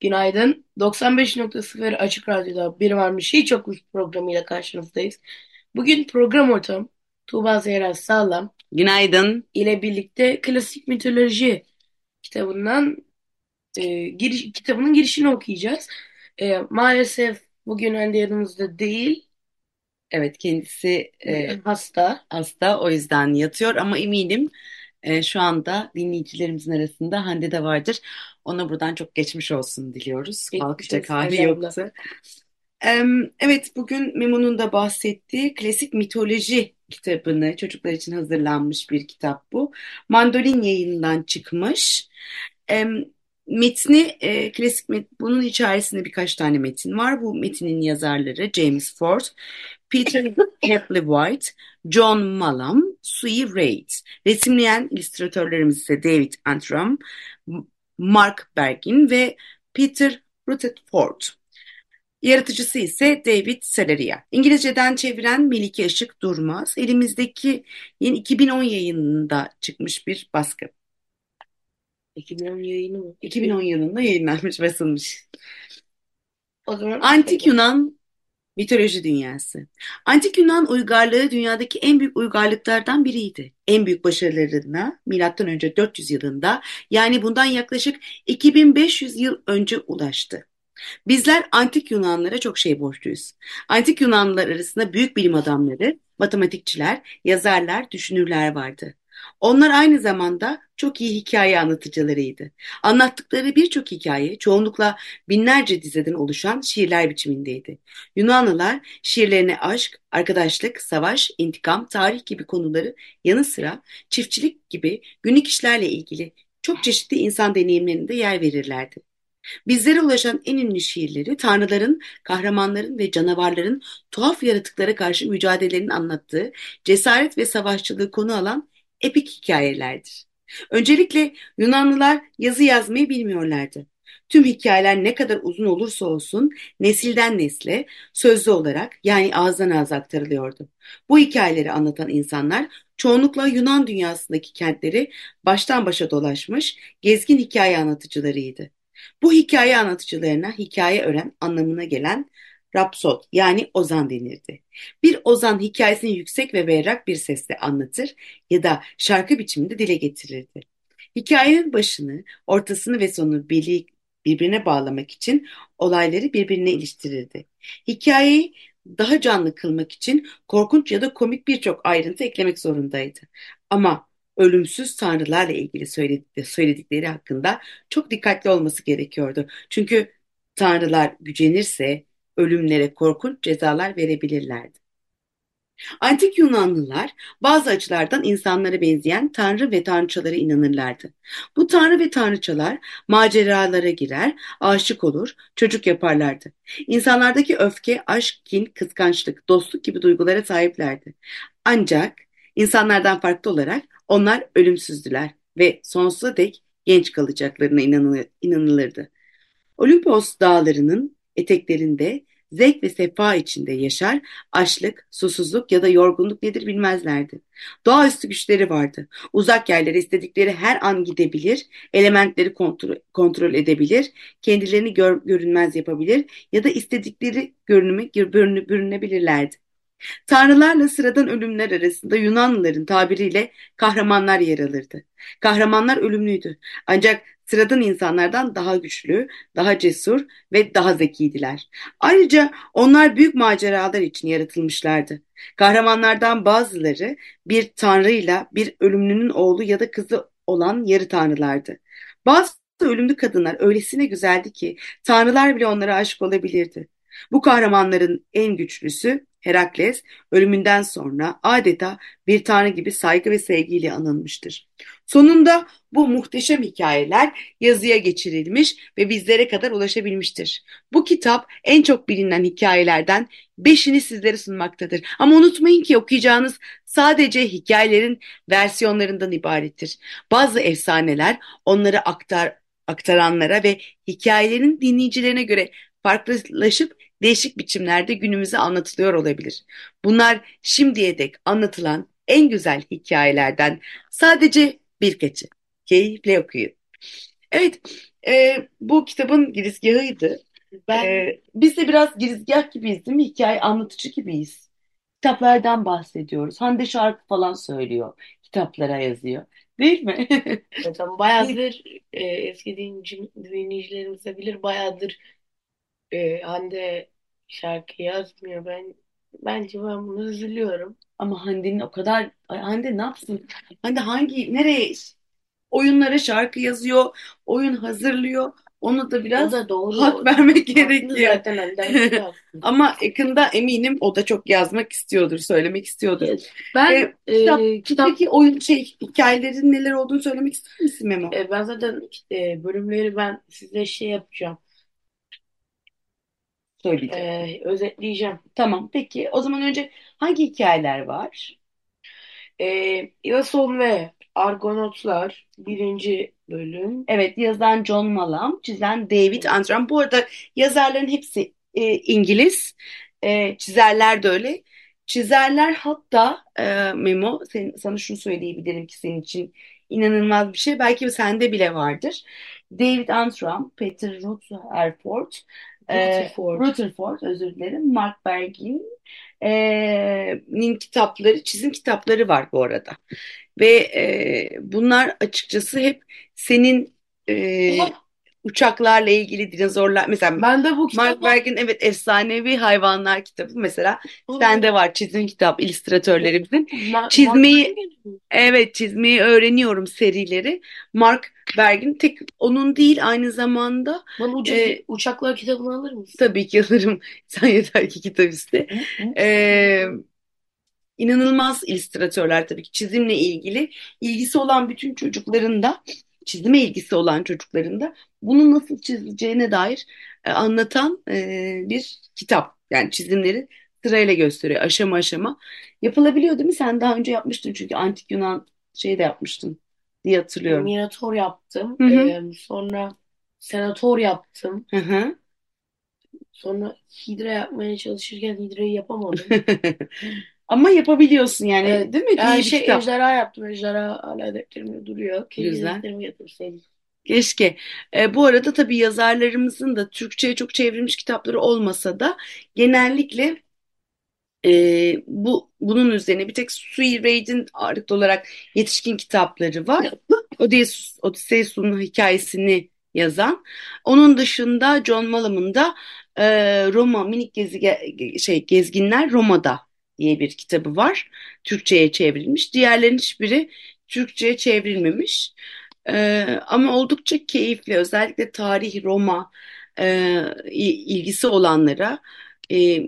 Günaydın. 95.0 Açık Radyo'da Bir Varmış Hiç Yokmuş programıyla karşınızdayız. Bugün program ortağım Tuğba Zehra Sağlam Günaydın. ile birlikte Klasik Mitoloji kitabından e, giriş, kitabının girişini okuyacağız. E, maalesef bugün yanımızda değil, Evet kendisi e, hasta. hasta o yüzden yatıyor ama eminim e, şu anda dinleyicilerimizin arasında Hande de vardır. Ona buradan çok geçmiş olsun diliyoruz. Kalkacak hali. Em, Evet bugün Memo'nun da bahsettiği klasik mitoloji kitabını çocuklar için hazırlanmış bir kitap bu. Mandolin yayınından çıkmış. Metni e, klasik met bunun hikayesinde birkaç tane metin var. Bu metinin yazarları James Ford, Peter Applewhite, John Mallam, Sue Reid. Resimleyen illüstratörlerimiz ise David Antrim, Mark Bergin ve Peter Rutherford. Yaratıcısı ise David Saleria. İngilizceden çeviren Melike Işık Durmaz. Elimizdeki yeni 2010 yayınında çıkmış bir baskı. 2010 yayını mı? 2010 yılında yayınlanmış, basılmış. O zaman Antik Yunan mitoloji dünyası. Antik Yunan uygarlığı dünyadaki en büyük uygarlıklardan biriydi. En büyük başarılarına milattan önce 400 yılında yani bundan yaklaşık 2500 yıl önce ulaştı. Bizler antik Yunanlara çok şey borçluyuz. Antik Yunanlılar arasında büyük bilim adamları, matematikçiler, yazarlar, düşünürler vardı. Onlar aynı zamanda çok iyi hikaye anlatıcılarıydı. Anlattıkları birçok hikaye çoğunlukla binlerce dizeden oluşan şiirler biçimindeydi. Yunanlılar şiirlerine aşk, arkadaşlık, savaş, intikam, tarih gibi konuları yanı sıra çiftçilik gibi günlük işlerle ilgili çok çeşitli insan deneyimlerine de yer verirlerdi. Bizlere ulaşan en ünlü şiirleri tanrıların, kahramanların ve canavarların tuhaf yaratıklara karşı mücadelelerini anlattığı cesaret ve savaşçılığı konu alan epik hikayelerdir. Öncelikle Yunanlılar yazı yazmayı bilmiyorlardı. Tüm hikayeler ne kadar uzun olursa olsun nesilden nesle sözlü olarak yani ağızdan ağza aktarılıyordu. Bu hikayeleri anlatan insanlar çoğunlukla Yunan dünyasındaki kentleri baştan başa dolaşmış gezgin hikaye anlatıcılarıydı. Bu hikaye anlatıcılarına hikaye öğren anlamına gelen rapsod yani ozan denirdi. Bir ozan hikayesini yüksek ve berrak bir sesle anlatır ya da şarkı biçiminde dile getirirdi. Hikayenin başını, ortasını ve sonunu birliği- birbirine bağlamak için olayları birbirine iliştirirdi. Hikayeyi daha canlı kılmak için korkunç ya da komik birçok ayrıntı eklemek zorundaydı. Ama ölümsüz tanrılarla ilgili söyledi- söyledikleri hakkında çok dikkatli olması gerekiyordu. Çünkü tanrılar gücenirse ölümlere korkunç cezalar verebilirlerdi. Antik Yunanlılar bazı açılardan insanlara benzeyen tanrı ve tanrıçalara inanırlardı. Bu tanrı ve tanrıçalar maceralara girer, aşık olur, çocuk yaparlardı. İnsanlardaki öfke, aşk, kin, kıskançlık, dostluk gibi duygulara sahiplerdi. Ancak insanlardan farklı olarak onlar ölümsüzdüler ve sonsuza dek genç kalacaklarına inanılır, inanılırdı. Olimpos dağlarının eteklerinde zevk ve sefa içinde yaşar, açlık, susuzluk ya da yorgunluk nedir bilmezlerdi. Doğaüstü güçleri vardı. Uzak yerlere istedikleri her an gidebilir, elementleri kontrol, kontrol edebilir, kendilerini gör, görünmez yapabilir ya da istedikleri görünüme bürüne, bürünebilirlerdi. Tanrılarla sıradan ölümler arasında Yunanlıların tabiriyle kahramanlar yer alırdı. Kahramanlar ölümlüydü. Ancak sıradan insanlardan daha güçlü, daha cesur ve daha zekiydiler. Ayrıca onlar büyük maceralar için yaratılmışlardı. Kahramanlardan bazıları bir tanrıyla bir ölümlünün oğlu ya da kızı olan yarı tanrılardı. Bazı ölümlü kadınlar öylesine güzeldi ki tanrılar bile onlara aşık olabilirdi. Bu kahramanların en güçlüsü Herakles ölümünden sonra adeta bir tanrı gibi saygı ve sevgiyle anılmıştır. Sonunda bu muhteşem hikayeler yazıya geçirilmiş ve bizlere kadar ulaşabilmiştir. Bu kitap en çok bilinen hikayelerden beşini sizlere sunmaktadır. Ama unutmayın ki okuyacağınız sadece hikayelerin versiyonlarından ibarettir. Bazı efsaneler onları aktar, aktaranlara ve hikayelerin dinleyicilerine göre farklılaşıp değişik biçimlerde günümüze anlatılıyor olabilir. Bunlar şimdiye dek anlatılan en güzel hikayelerden sadece birkaçı. Keyifle okuyun. Evet, e, bu kitabın girizgahıydı. Ben E, biz de biraz girizgah gibiyiz değil mi? Hikaye anlatıcı gibiyiz. Kitaplardan bahsediyoruz. Hande şarkı falan söylüyor. Kitaplara yazıyor. Değil mi? zaten bayağıdır e, eski dinleyici- dinleyicilerimiz de bilir bayağıdır e, Hande şarkı yazmıyor. Ben bence ben bunu üzülüyorum. Ama Hande'nin o kadar... Ay, Hande ne yapsın? Hande hangi... Nereye... Oyunlara şarkı yazıyor. Oyun hazırlıyor. Onu da O biraz da doğru. hak vermek Haklı gerekiyor. zaten Hande haklı. Ama yakında eminim o da çok yazmak istiyordur, söylemek istiyordur. Ben E, e, kitap, kitap Peki oyun şey hikayelerin neler olduğunu söylemek ister misin Memo? e, ben zaten e, bölümleri ben size şey yapacağım. Söyleyeceğim. E, özetleyeceğim. Tamam. Peki o zaman önce hangi hikayeler var? E, Iason ve Argonotlar birinci bölüm. Evet, yazan John Mallam, çizen David Andram. Bu arada yazarların hepsi e, İngiliz, E, çizerler de öyle. Çizerler hatta e, Memo, sen, sana şunu söyleyebilirim ki senin için inanılmaz bir şey. Belki sende bile vardır. David Andram, Peter Rutherford, e, Rutherford. Özür dilerim, Mark Bergin, e, kitapları, çizim kitapları var bu arada. Ve e, bunlar açıkçası hep senin e, uçaklarla ilgili dinozorlar mesela Ben de bu Mark kitabı Berg'in evet efsanevi hayvanlar kitabı mesela sende var çizim kitap illüstratörlerimizin. Ma- Çizmeyi- Mark. Evet çizmeyi öğreniyorum serileri. Mark Berg'in tek onun değil aynı zamanda Bana ucuz E, uçaklar kitabını alır mısın? tabii ki alırım sen yeter ki kitap iste. Ee, inanılmaz illüstratörler tabii ki çizimle ilgili ilgisi olan bütün çocukların da çizime ilgisi olan çocukların da bunu nasıl çizileceğine dair e, anlatan e, bir kitap. Yani çizimleri sırayla gösteriyor aşama aşama. Yapılabiliyor değil mi? Sen daha önce yapmıştın çünkü antik Yunan şey de yapmıştın diye hatırlıyorum. Minotaur yaptım. Hı hı. Ee, sonra Senator yaptım. Hı hı. Sonra Hidra yapmaya çalışırken Hidra'yı yapamadım. Ama yapabiliyorsun yani Evet. değil mi? Yani bir şey kitap. ejderha yaptım. Ejderha hala defterimde duruyor. Keşke Güzel. defterimi. Keşke. E, bu arada tabii yazarlarımızın da Türkçe'ye çok çevrilmiş kitapları olmasa da genellikle e, bu bunun üzerine bir tek Sui Reid'in ağırlıklı olarak yetişkin kitapları var. Odysseus, Odysseus'un hikayesini yazan. Onun dışında John Mallam'ın da e, Roma minik gezi şey gezginler Roma'da diye bir kitabı var. Türkçe'ye çevrilmiş. Diğerlerinin hiçbiri Türkçe'ye çevrilmemiş. E, ama oldukça keyifli. Özellikle tarih Roma e, ilgisi olanlara e,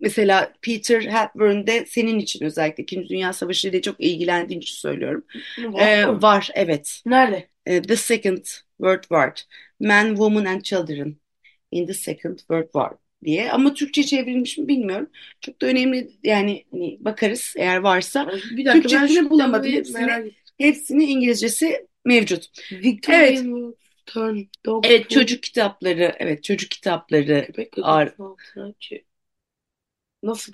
Mesela Peter Hepburn'de senin için özellikle İkinci Dünya Savaşı ile çok ilgilendiğin için söylüyorum. Var Ee, mı? var evet. Nerede? Ee, The Second World War. Men, Women and Children in the Second World War diye. Ama Türkçe çevrilmiş mi bilmiyorum. Çok da önemli yani hani bakarız eğer varsa. Bir dakika Türkçesini bulamadım. Hepsini-. Hepsinin İngilizcesi mevcut. Victorian Turn Dog Evet Food. çocuk kitapları, evet çocuk kitapları. Köpek Ağır. Nasıl?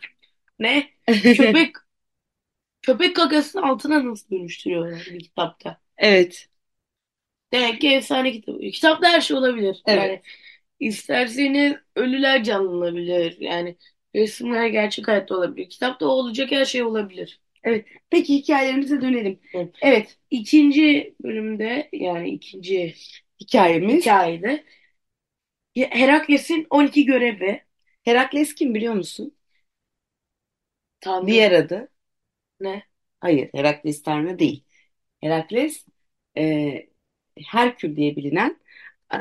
Ne? Köpek köpek gagasının altına nasıl dönüştürüyorlar bir kitapta? Evet. Demek ki efsane kitap. Kitapta her şey olabilir. Evet. Yani isterseniz ölüler canlanabilir. Yani resimler gerçek hayatta olabilir. Kitapta olacak her şey olabilir. Peki hikayelerimize dönelim. Evet. Evet, İkinci bölümde yani ikinci hikayemiz. hikayede Herakles'in 12 görevi Herakles kim biliyor musun? Tanrı Diğer adı. ne? Hayır, Herakles Tanrı değil. Herakles e, Herkül diye bilinen e,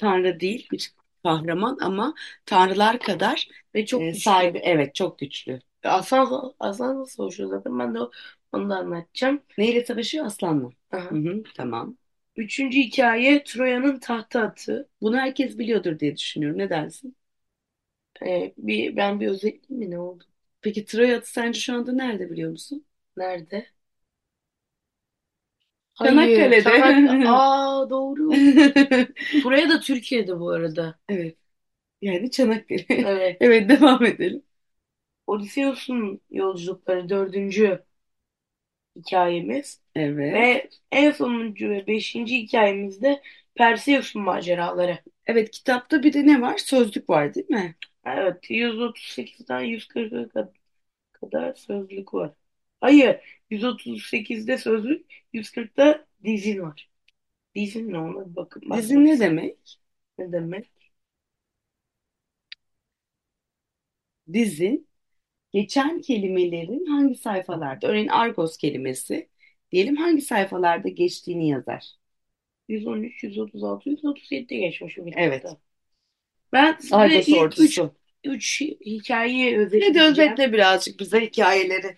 Tanrı değil bir kahraman ama tanrılar kadar Ve çok e, sahibi. Evet, çok güçlü. Aslan, Aslan'la savaşıyor zaten. Ben de onu da anlatacağım. Neyle savaşıyor? Aslanla. Aha. Hı hı, tamam. Üçüncü hikaye Troya'nın tahta atı. Bunu herkes biliyordur diye düşünüyorum. Ne dersin? Ee, bir, ben bir özetleyeyim mi ne oldu? Peki Troya atı sence şu anda nerede biliyor musun? Nerede? Çanakkale'de. Çanakkale. Aa doğru. Buraya da Türkiye'de bu arada. Evet. Yani Çanakkale. Evet. Evet, devam edelim. Odysseus'un yolculukları dördüncü hikayemiz. Evet. Ve en sonuncu ve beşinci hikayemizde Perseus'un maceraları. Evet kitapta bir de ne var? Sözlük var değil mi? Evet 138'den 140'a kadar sözlük var. Hayır 138'de sözlük 140'da dizin var. Dizin ne ona bir bakın. Dizin ne demek? Ne demek? Dizin geçen kelimelerin hangi sayfalarda? Örneğin Argos kelimesi diyelim hangi sayfalarda geçtiğini yazar. 113, 136, 137'de geçmiş bu Evet. kitapta. Ben size Argos ilk üç, ordusu. üç hikayeyi Hadi özetleyeceğim. özetle birazcık bize hikayeleri.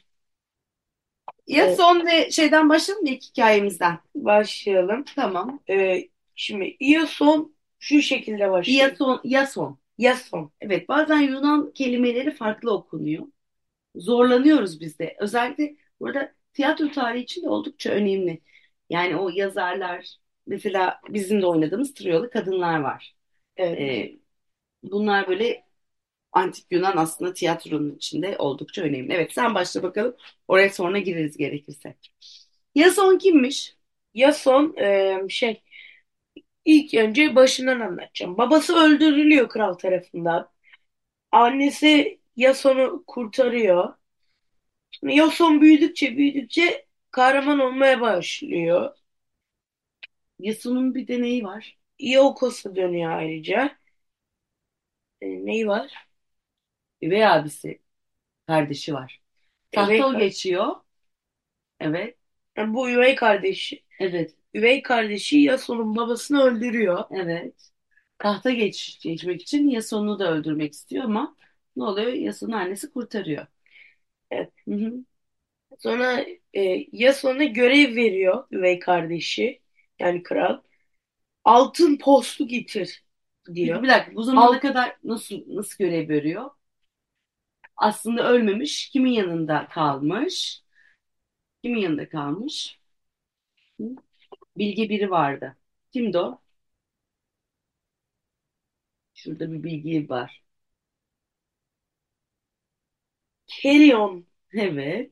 Ya Evet. son ve şeyden başlayalım mı ilk hikayemizden? Başlayalım. Tamam. Ee, şimdi Iason şu şekilde başlıyor. Yason, Yason. Iason. Evet bazen Yunan kelimeleri farklı okunuyor. Zorlanıyoruz biz de. Özellikle burada tiyatro tarihi için de oldukça önemli. Yani o yazarlar mesela bizim de oynadığımız Triyolu kadınlar var. Evet. Ee, bunlar böyle antik Yunan aslında tiyatronun içinde oldukça önemli. Evet sen başla bakalım. Oraya sonra gireriz gerekirse. Yason kimmiş? Iason e, şey ilk önce başından anlatacağım. Babası öldürülüyor kral tarafından. Annesi Iason'u kurtarıyor. Iason büyüdükçe büyüdükçe kahraman olmaya başlıyor. Yason'un bir deneyi var. Iolkos'a dönüyor ayrıca. E, neyi var? Üvey abisi, kardeşi var. Üvey kar- geçiyor. Evet, Yani bu üvey kardeşi. evet, Üvey kardeşi Yason'un babasını öldürüyor. evet. Tahta geç, geçmek için Yason'u da öldürmek istiyor ama ne oluyor? Yason'un annesi kurtarıyor. Evet. Hı hı. Sonra e, Yason'a görev veriyor üvey kardeşi. Yani kral. Altın postu getir diyor. bir dakika bu zamana Al- kadar nasıl nasıl görev veriyor? Aslında ölmemiş, kimin yanında kalmış? Kimin yanında kalmış? Bilge biri vardı. Kimdi o? Şurada bir bilgi var. Helion Evet.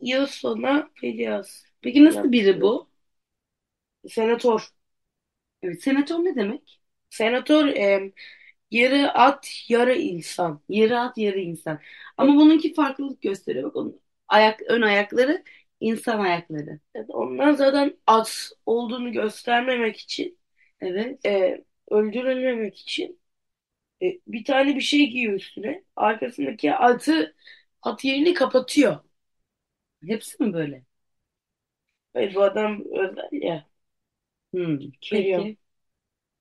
Yason'a Pelias Peki nasıl biri bu? Senatör. Evet, senatör ne demek? Senatör e, yarı at yarı insan. Yarı at, yarı insan. Ama bununki farklılık gösteriyor. Bak onun ayak, ön ayakları insan ayakları. Evet, ondan zaten at olduğunu göstermemek için Evet. e, öldürülmemek için e, bir tane bir şey giyiyor üstüne. Arkasındaki atı at yerini kapatıyor. Hepsi mi böyle? Hayır, bu adam özel ya. Hmm, peki.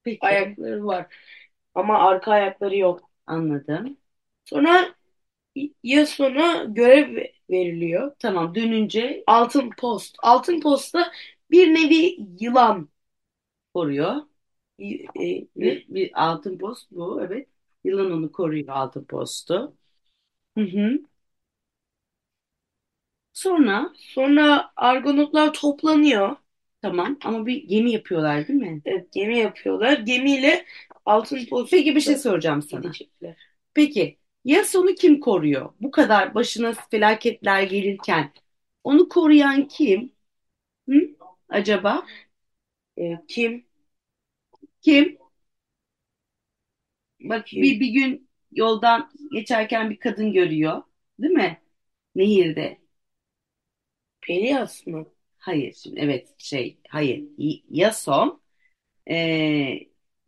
Peki. Ayakları var. Ama arka ayakları yok. Anladım. Sonra Yason'a görev veriliyor. Tamam dönünce Altın post. Altın postta bir nevi yılan. koruyor. Y- e, ne? Bir, bir altın post bu. Evet. Yılan onu koruyor altın postu. Hı hı. Sonra Sonra Argonotlar toplanıyor. tamam ama bir gemi yapıyorlar değil mi? Evet, gemi yapıyorlar. Gemiyle altın posta Peki bir şey soracağım sana. gidecekler. Peki ya sonu kim koruyor? Bu kadar başına felaketler gelirken onu koruyan kim? Hı? Acaba E, kim? kim? Bak Kim? bir, bir gün yoldan geçerken bir kadın görüyor, değil mi? Nehirde. Pelias mı? Hayır şimdi evet şey hayır Y- Yason e,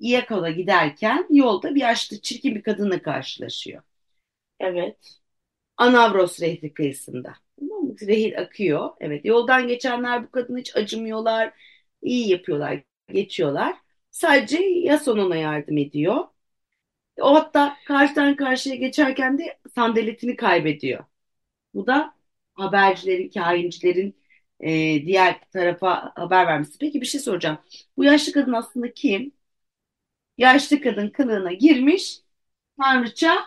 İyako'da giderken yolda bir yaşlı çirkin bir kadınla karşılaşıyor. Evet. Anavros Nehri kıyısında. Nehir akıyor. Evet yoldan geçenler bu kadına hiç acımıyorlar. iyi yapıyorlar, geçiyorlar. Sadece Yason ona yardım ediyor. O hatta karşıdan karşıya geçerken de sandaletini kaybediyor. Bu da habercilerin, kahincilerin e, diğer tarafa haber vermesi. Peki bir şey soracağım. Bu yaşlı kadın aslında kim? Yaşlı kadın kılığına girmiş. Tanrıça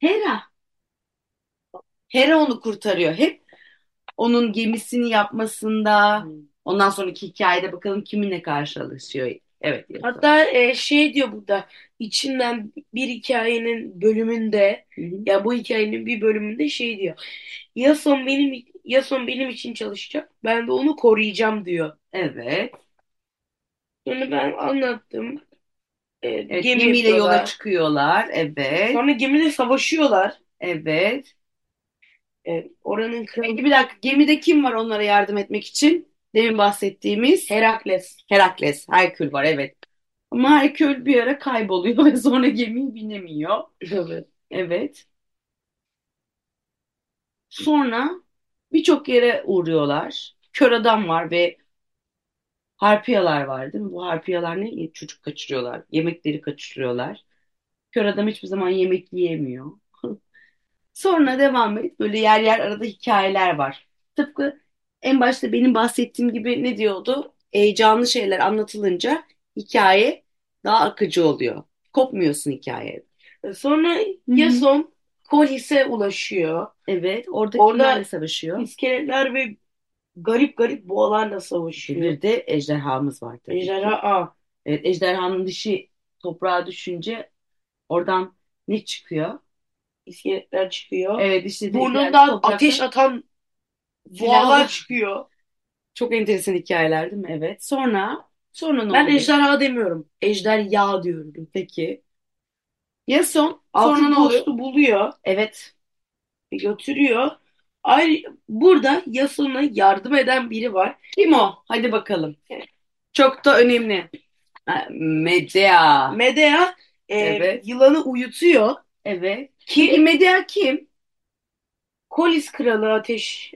Hera. Hera onu kurtarıyor. Hep onun gemisini yapmasında. Hmm. Ondan sonraki hikayede bakalım kiminle karşılaşıyor. Evet. Yason. Hatta e, şey diyor burada içinden bir hikayenin bölümünde Hı hı. ya bu hikayenin bir bölümünde şey diyor. Yason benim Yason benim için çalışacak. Ben de onu koruyacağım diyor. Evet. Sonra ben anlattım. E, Evet, gemi gemiyle yola yapıyorlar. çıkıyorlar. Evet. Sonra gemide savaşıyorlar. Evet. E, oranın kralı Peki bir dakika gemide kim var onlara yardım etmek için? Demin bahsettiğimiz Herakles. Herakles, Herkül var evet. Ama Herkül bir ara kayboluyor ve sonra gemiye binemiyor. Evet. Evet. Sonra birçok yere uğruyorlar. Kör adam var ve harpiyalar var değil mi? Bu harpiyalar ne? Çocuk kaçırıyorlar. Yemekleri kaçırıyorlar. Kör adam hiçbir zaman yemek yiyemiyor. Sonra devam et. Böyle yer yer arada hikayeler var. Tıpkı en başta benim bahsettiğim gibi ne diyordu? Heyecanlı şeyler anlatılınca hikaye daha akıcı oluyor. Kopmuyorsun hikaye. Sonra. Yason Kolis'e ulaşıyor. Evet, orada Orada kimlerle savaşıyor? iskeletler ve garip garip boğalarla savaşıyor. Bir de ejderhamız var tabii ki. Ejderha A. Evet, ejderhanın dişi toprağa düşünce oradan ne çıkıyor? İskeletler çıkıyor. Evet, işte Burnundan toprakta ateş atan boğalar çıkıyor. Çok enteresan hikayeler değil mi? Evet. Sonra sonra ne Ben oluyor? ejderha demiyorum. Ejderha diyorum. Peki. Ya son? Sonra Altın ne oluyor? buluyor Evet. ve götürüyor. Ayrı, burada Yason'a yardım eden biri var. Kim o? Hadi bakalım. Çok da önemli. Medea. Medea e, Evet. yılanı uyutuyor Evet. Peki ki Medea kim? Kolis kralı ateş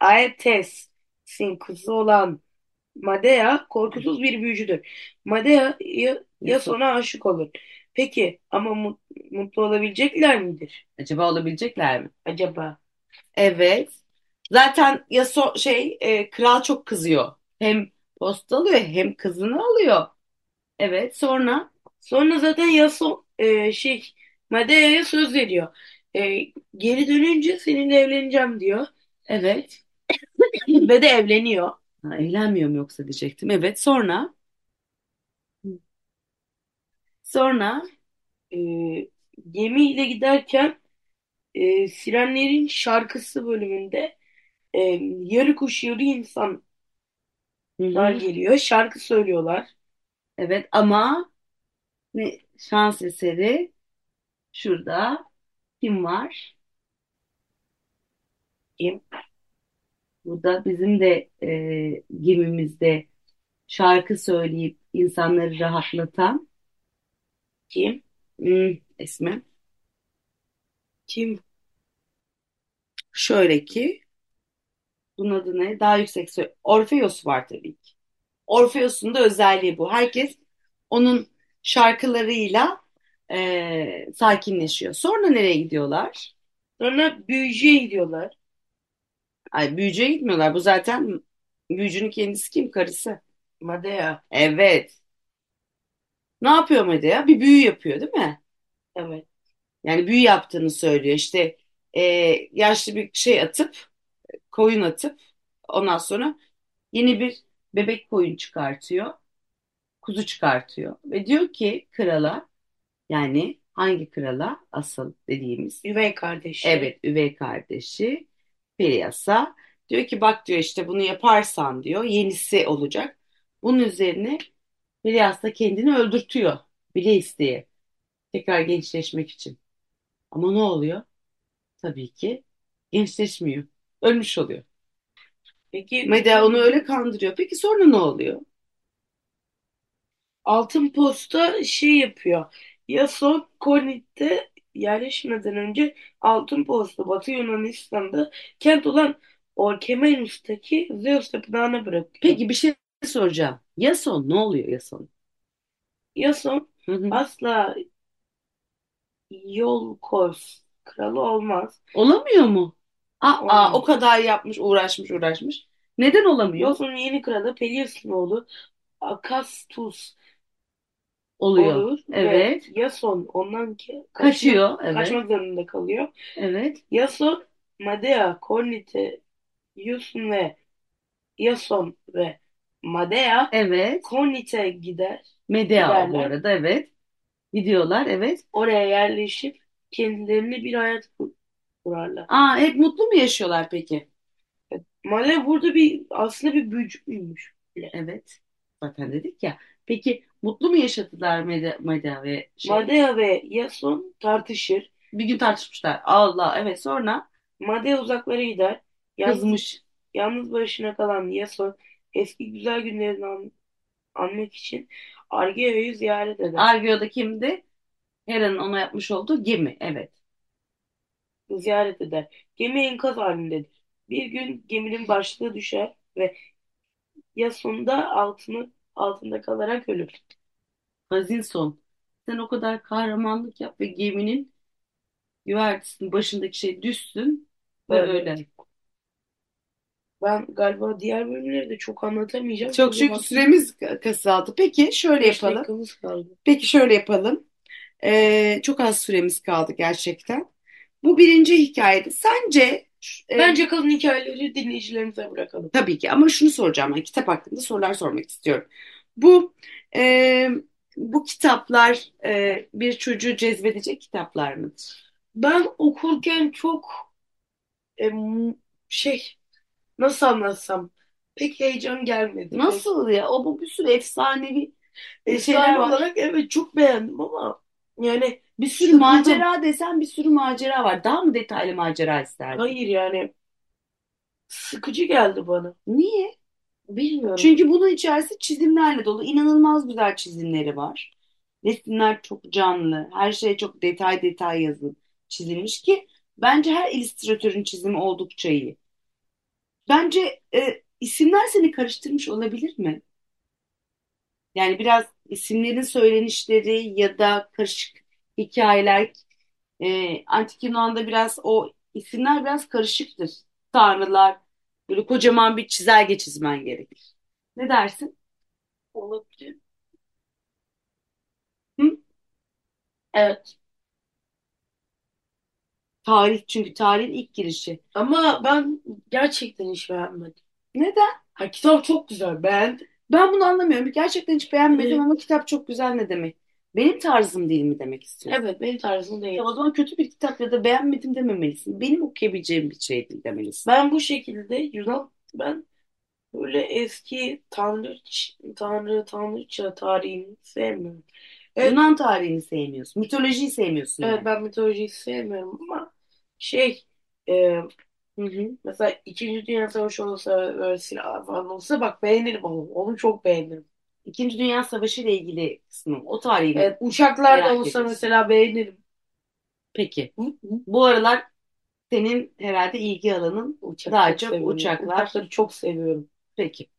Aetes'in kızı olan Medea korkusuz bir büyücüdür. Medea ya, Yason'a aşık olur. Peki ama mu- mutlu olabilecekler midir Acaba olabilecekler mi? acaba? Evet. Zaten Yaso şey e, kral çok kızıyor. Hem post alıyor hem kızını alıyor. Evet. Sonra Sonra zaten Yason e, şey Medea'ya söz veriyor. E, geri dönünce seninle evleneceğim diyor. evet. Ve de evleniyor. Ha, evlenmiyor mu yoksa diyecektim. Evet. Sonra sonra E, gemiyle giderken e, Sirenlerin şarkısı bölümünde e, yarı kuş yarı insanlar Hı hı. geliyor. Şarkı söylüyorlar. Evet ama ne şans eseri şurada kim var? Kim? Burada bizim de e, gemimizde şarkı söyleyip insanları rahatlatan Kim? hmm, ismi. Kim? Şöyle ki bunun adı ne? Daha yüksek söyle. Orfeus var tabii ki. Orfeus'un da özelliği bu. Herkes onun şarkılarıyla e, sakinleşiyor. Sonra nereye gidiyorlar? Sonra büyücüye gidiyorlar. Ay büyücüye gitmiyorlar. Bu zaten büyücünün kendisi kim? Karısı. Medea. Evet. Ne yapıyor Medea? Bir büyü yapıyor değil mi? Evet. Yani büyü yaptığını söylüyor. İşte e, yaşlı bir şey atıp, koyun atıp ondan sonra yeni bir bebek koyun çıkartıyor. Kuzu çıkartıyor. Ve diyor ki krala yani hangi krala? Asıl dediğimiz. Üvey kardeşi. Evet üvey kardeşi Pelias'a. Diyor ki bak diyor işte bunu yaparsan diyor yenisi olacak. Bunun üzerine Pelias da kendini öldürtüyor. Bile isteye. Tekrar gençleşmek için. Ama ne oluyor? Tabii ki gençleşmiyor. Ölmüş oluyor. Peki Medea onu öyle kandırıyor. Peki sonra ne oluyor? Altın Posta şey yapıyor. Yason Korinth'te yerleşmeden önce Altın Posta Batı Yunanistan'da kent olan Orkemenus'taki Zeus tapınağına bırakıyor. Peki bir şey soracağım. Yason ne oluyor Yason? Yason Hı hı. asla Yolkos kralı olmaz. Olamıyor mu? Aa, Olmaz. o kadar yapmış, uğraşmış, uğraşmış. Neden olamıyor? Yason'un yeni kralı Pelias'ın oğlu Akastus Oluyor. olur Evet. ve Yason ondan ki Kaçıyor. kaçmak, Evet. kaçmak zorunda kalıyor. Evet. Yason, Medea, Kornite, Yusun ve Yason ve Medea Evet. Kornite gider. Medea bu Giderler. arada. Evet. Gidiyorlar. Evet. Oraya yerleşip kendilerine bir hayat kur- kurarlar. Aa, hep mutlu mu yaşıyorlar peki? Medea burada bir aslında bir büyücüymüş bile. Evet. Zaten dedik ya. Peki mutlu mu yaşadılar Medea ve şey? Medea ve Yason tartışır. Bir gün tartışmışlar. Allah evet sonra Medea uzaklara gider. Yalnız, kızmış. yalnız başına kalan Yason eski güzel günlerini an- anmak için Argeo'yu ziyaret eder. Argio'da kimdi? Hera'nın ona yapmış olduğu gemi. Evet. ziyaret eder. Gemi enkaz halindedir. Bir gün geminin başlığı düşer ve Yason'da altını altında kalarak ölür. Hazin son. Sen o kadar kahramanlık yap ve geminin güvertesinin başındaki şey düşsün ve Evet. öyle. Ben galiba diğer bölümleri de çok anlatamayacağım. Çok Çünkü çünkü bak- süremiz kısaldı. Peki şöyle beş yapalım. kaldı. Peki şöyle yapalım. Ee, çok az süremiz kaldı gerçekten. Bu birinci hikayede. Sence e, Bence kalın hikayeleri dinleyicilerimize bırakalım. tabii ki ama şunu soracağım ben kitap hakkında sorular sormak istiyorum. Bu e, bu kitaplar e, bir çocuğu cezbedecek kitaplar mıdır? Ben okurken çok em, şey nasıl anlatsam pek heyecan gelmedi. Nasıl ya? O bu bir sürü efsanevi Pek- şeyler Efsane var. olarak evet çok beğendim ama yani Bir sürü Sıkıldım. macera desen bir sürü macera var. Daha mı detaylı macera isterdin? hayır yani sıkıcı geldi bana. Niye? Bilmiyorum. Çünkü bunun içerisi çizimlerle dolu. İnanılmaz güzel çizimleri var. Resimler çok canlı. Her şey çok detay detay yazın, çizilmiş ki bence her illüstratörün çizimi oldukça iyi. Bence e, isimler seni karıştırmış olabilir mi? Yani biraz isimlerin söylenişleri ya da karışık hikayeler e, Antik Yunan'da biraz o isimler biraz karışıktır. Tanrılar böyle kocaman bir çizelge çizmen gerekir. Ne dersin? Olabilir. Hı? Evet. Tarih çünkü tarihin ilk girişi. Ama ben gerçekten hiç beğenmedim. Neden? Ha, kitap çok güzel. Beğendim. Ben bunu anlamıyorum. Gerçekten hiç beğenmedim Evet. ama kitap çok güzel ne demek? Benim tarzım değil mi demek istiyorsun? Evet benim tarzım değil. Ya o zaman kötü bir kitap ya da beğenmedim dememelisin. Benim okuyabileceğim bir şey değil demelisin. Ben bu şekilde Yunan ben böyle eski tanrı tanrı tanrıça tarihini sevmiyorum. Evet. Yunan tarihini sevmiyorsun. Mitolojiyi sevmiyorsun Evet yani. ben mitolojiyi sevmiyorum ama şey e, Hı hı. mesela İkinci Dünya Savaşı olsa böyle silah falan olsa bak beğenirim onu. Onu çok beğenirim. İkinci Dünya Savaşı ile ilgili kısmı. O tarihi. Evet, uçaklar da Merak olsa ediyorsun. mesela beğenirim. Peki. Hı? Hı? Bu aralar senin herhalde ilgi alanın Uçak daha çok çok seviyorum. uçaklar. Uçakları çok seviyorum. Peki.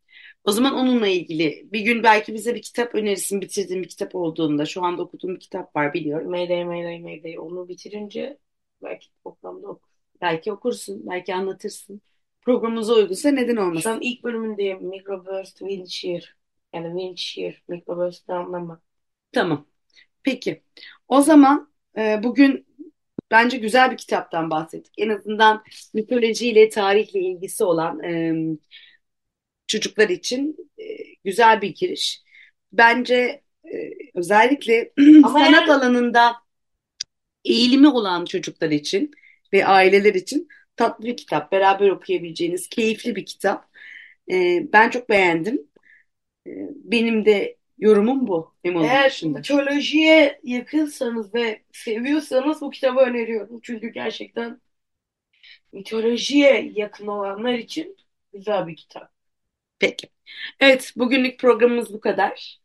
O zaman onunla ilgili bir gün belki bize bir kitap önerirsin bitirdiğin bir kitap olduğunda. Şu anda okuduğum bir kitap var biliyorum. Mayday Mayday Mayday onu bitirince belki toplamda okur. Belki okursun, belki anlatırsın. Programımıza uygunsa neden Şu olmasın? an ilk bölümündeyim. Microburst Shear. Yani Wind Shear. Microburst ne anlama. Tamam. Peki. O zaman e, bugün bence güzel bir kitaptan bahsettik. En azından mitolojiyle, tarihle ilgisi olan e, çocuklar için e, güzel bir giriş. Bence e, özellikle Ama sanat eğer- alanında eğilimi olan çocuklar için ve aileler için tatlı bir kitap. Beraber okuyabileceğiniz keyifli bir kitap. E, ben çok beğendim. E, benim de yorumum bu. Eğer dışında. mitolojiye yakınsanız ve seviyorsanız bu kitabı öneriyorum. Çünkü gerçekten mitolojiye yakın olanlar için güzel bir kitap. Peki. Evet, bugünlük programımız bu kadar.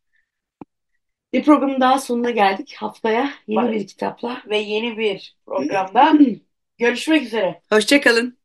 Bir programın daha sonuna geldik. Haftaya yeni Bye. bir kitapla. Ve yeni bir programda görüşmek üzere. Hoşçakalın.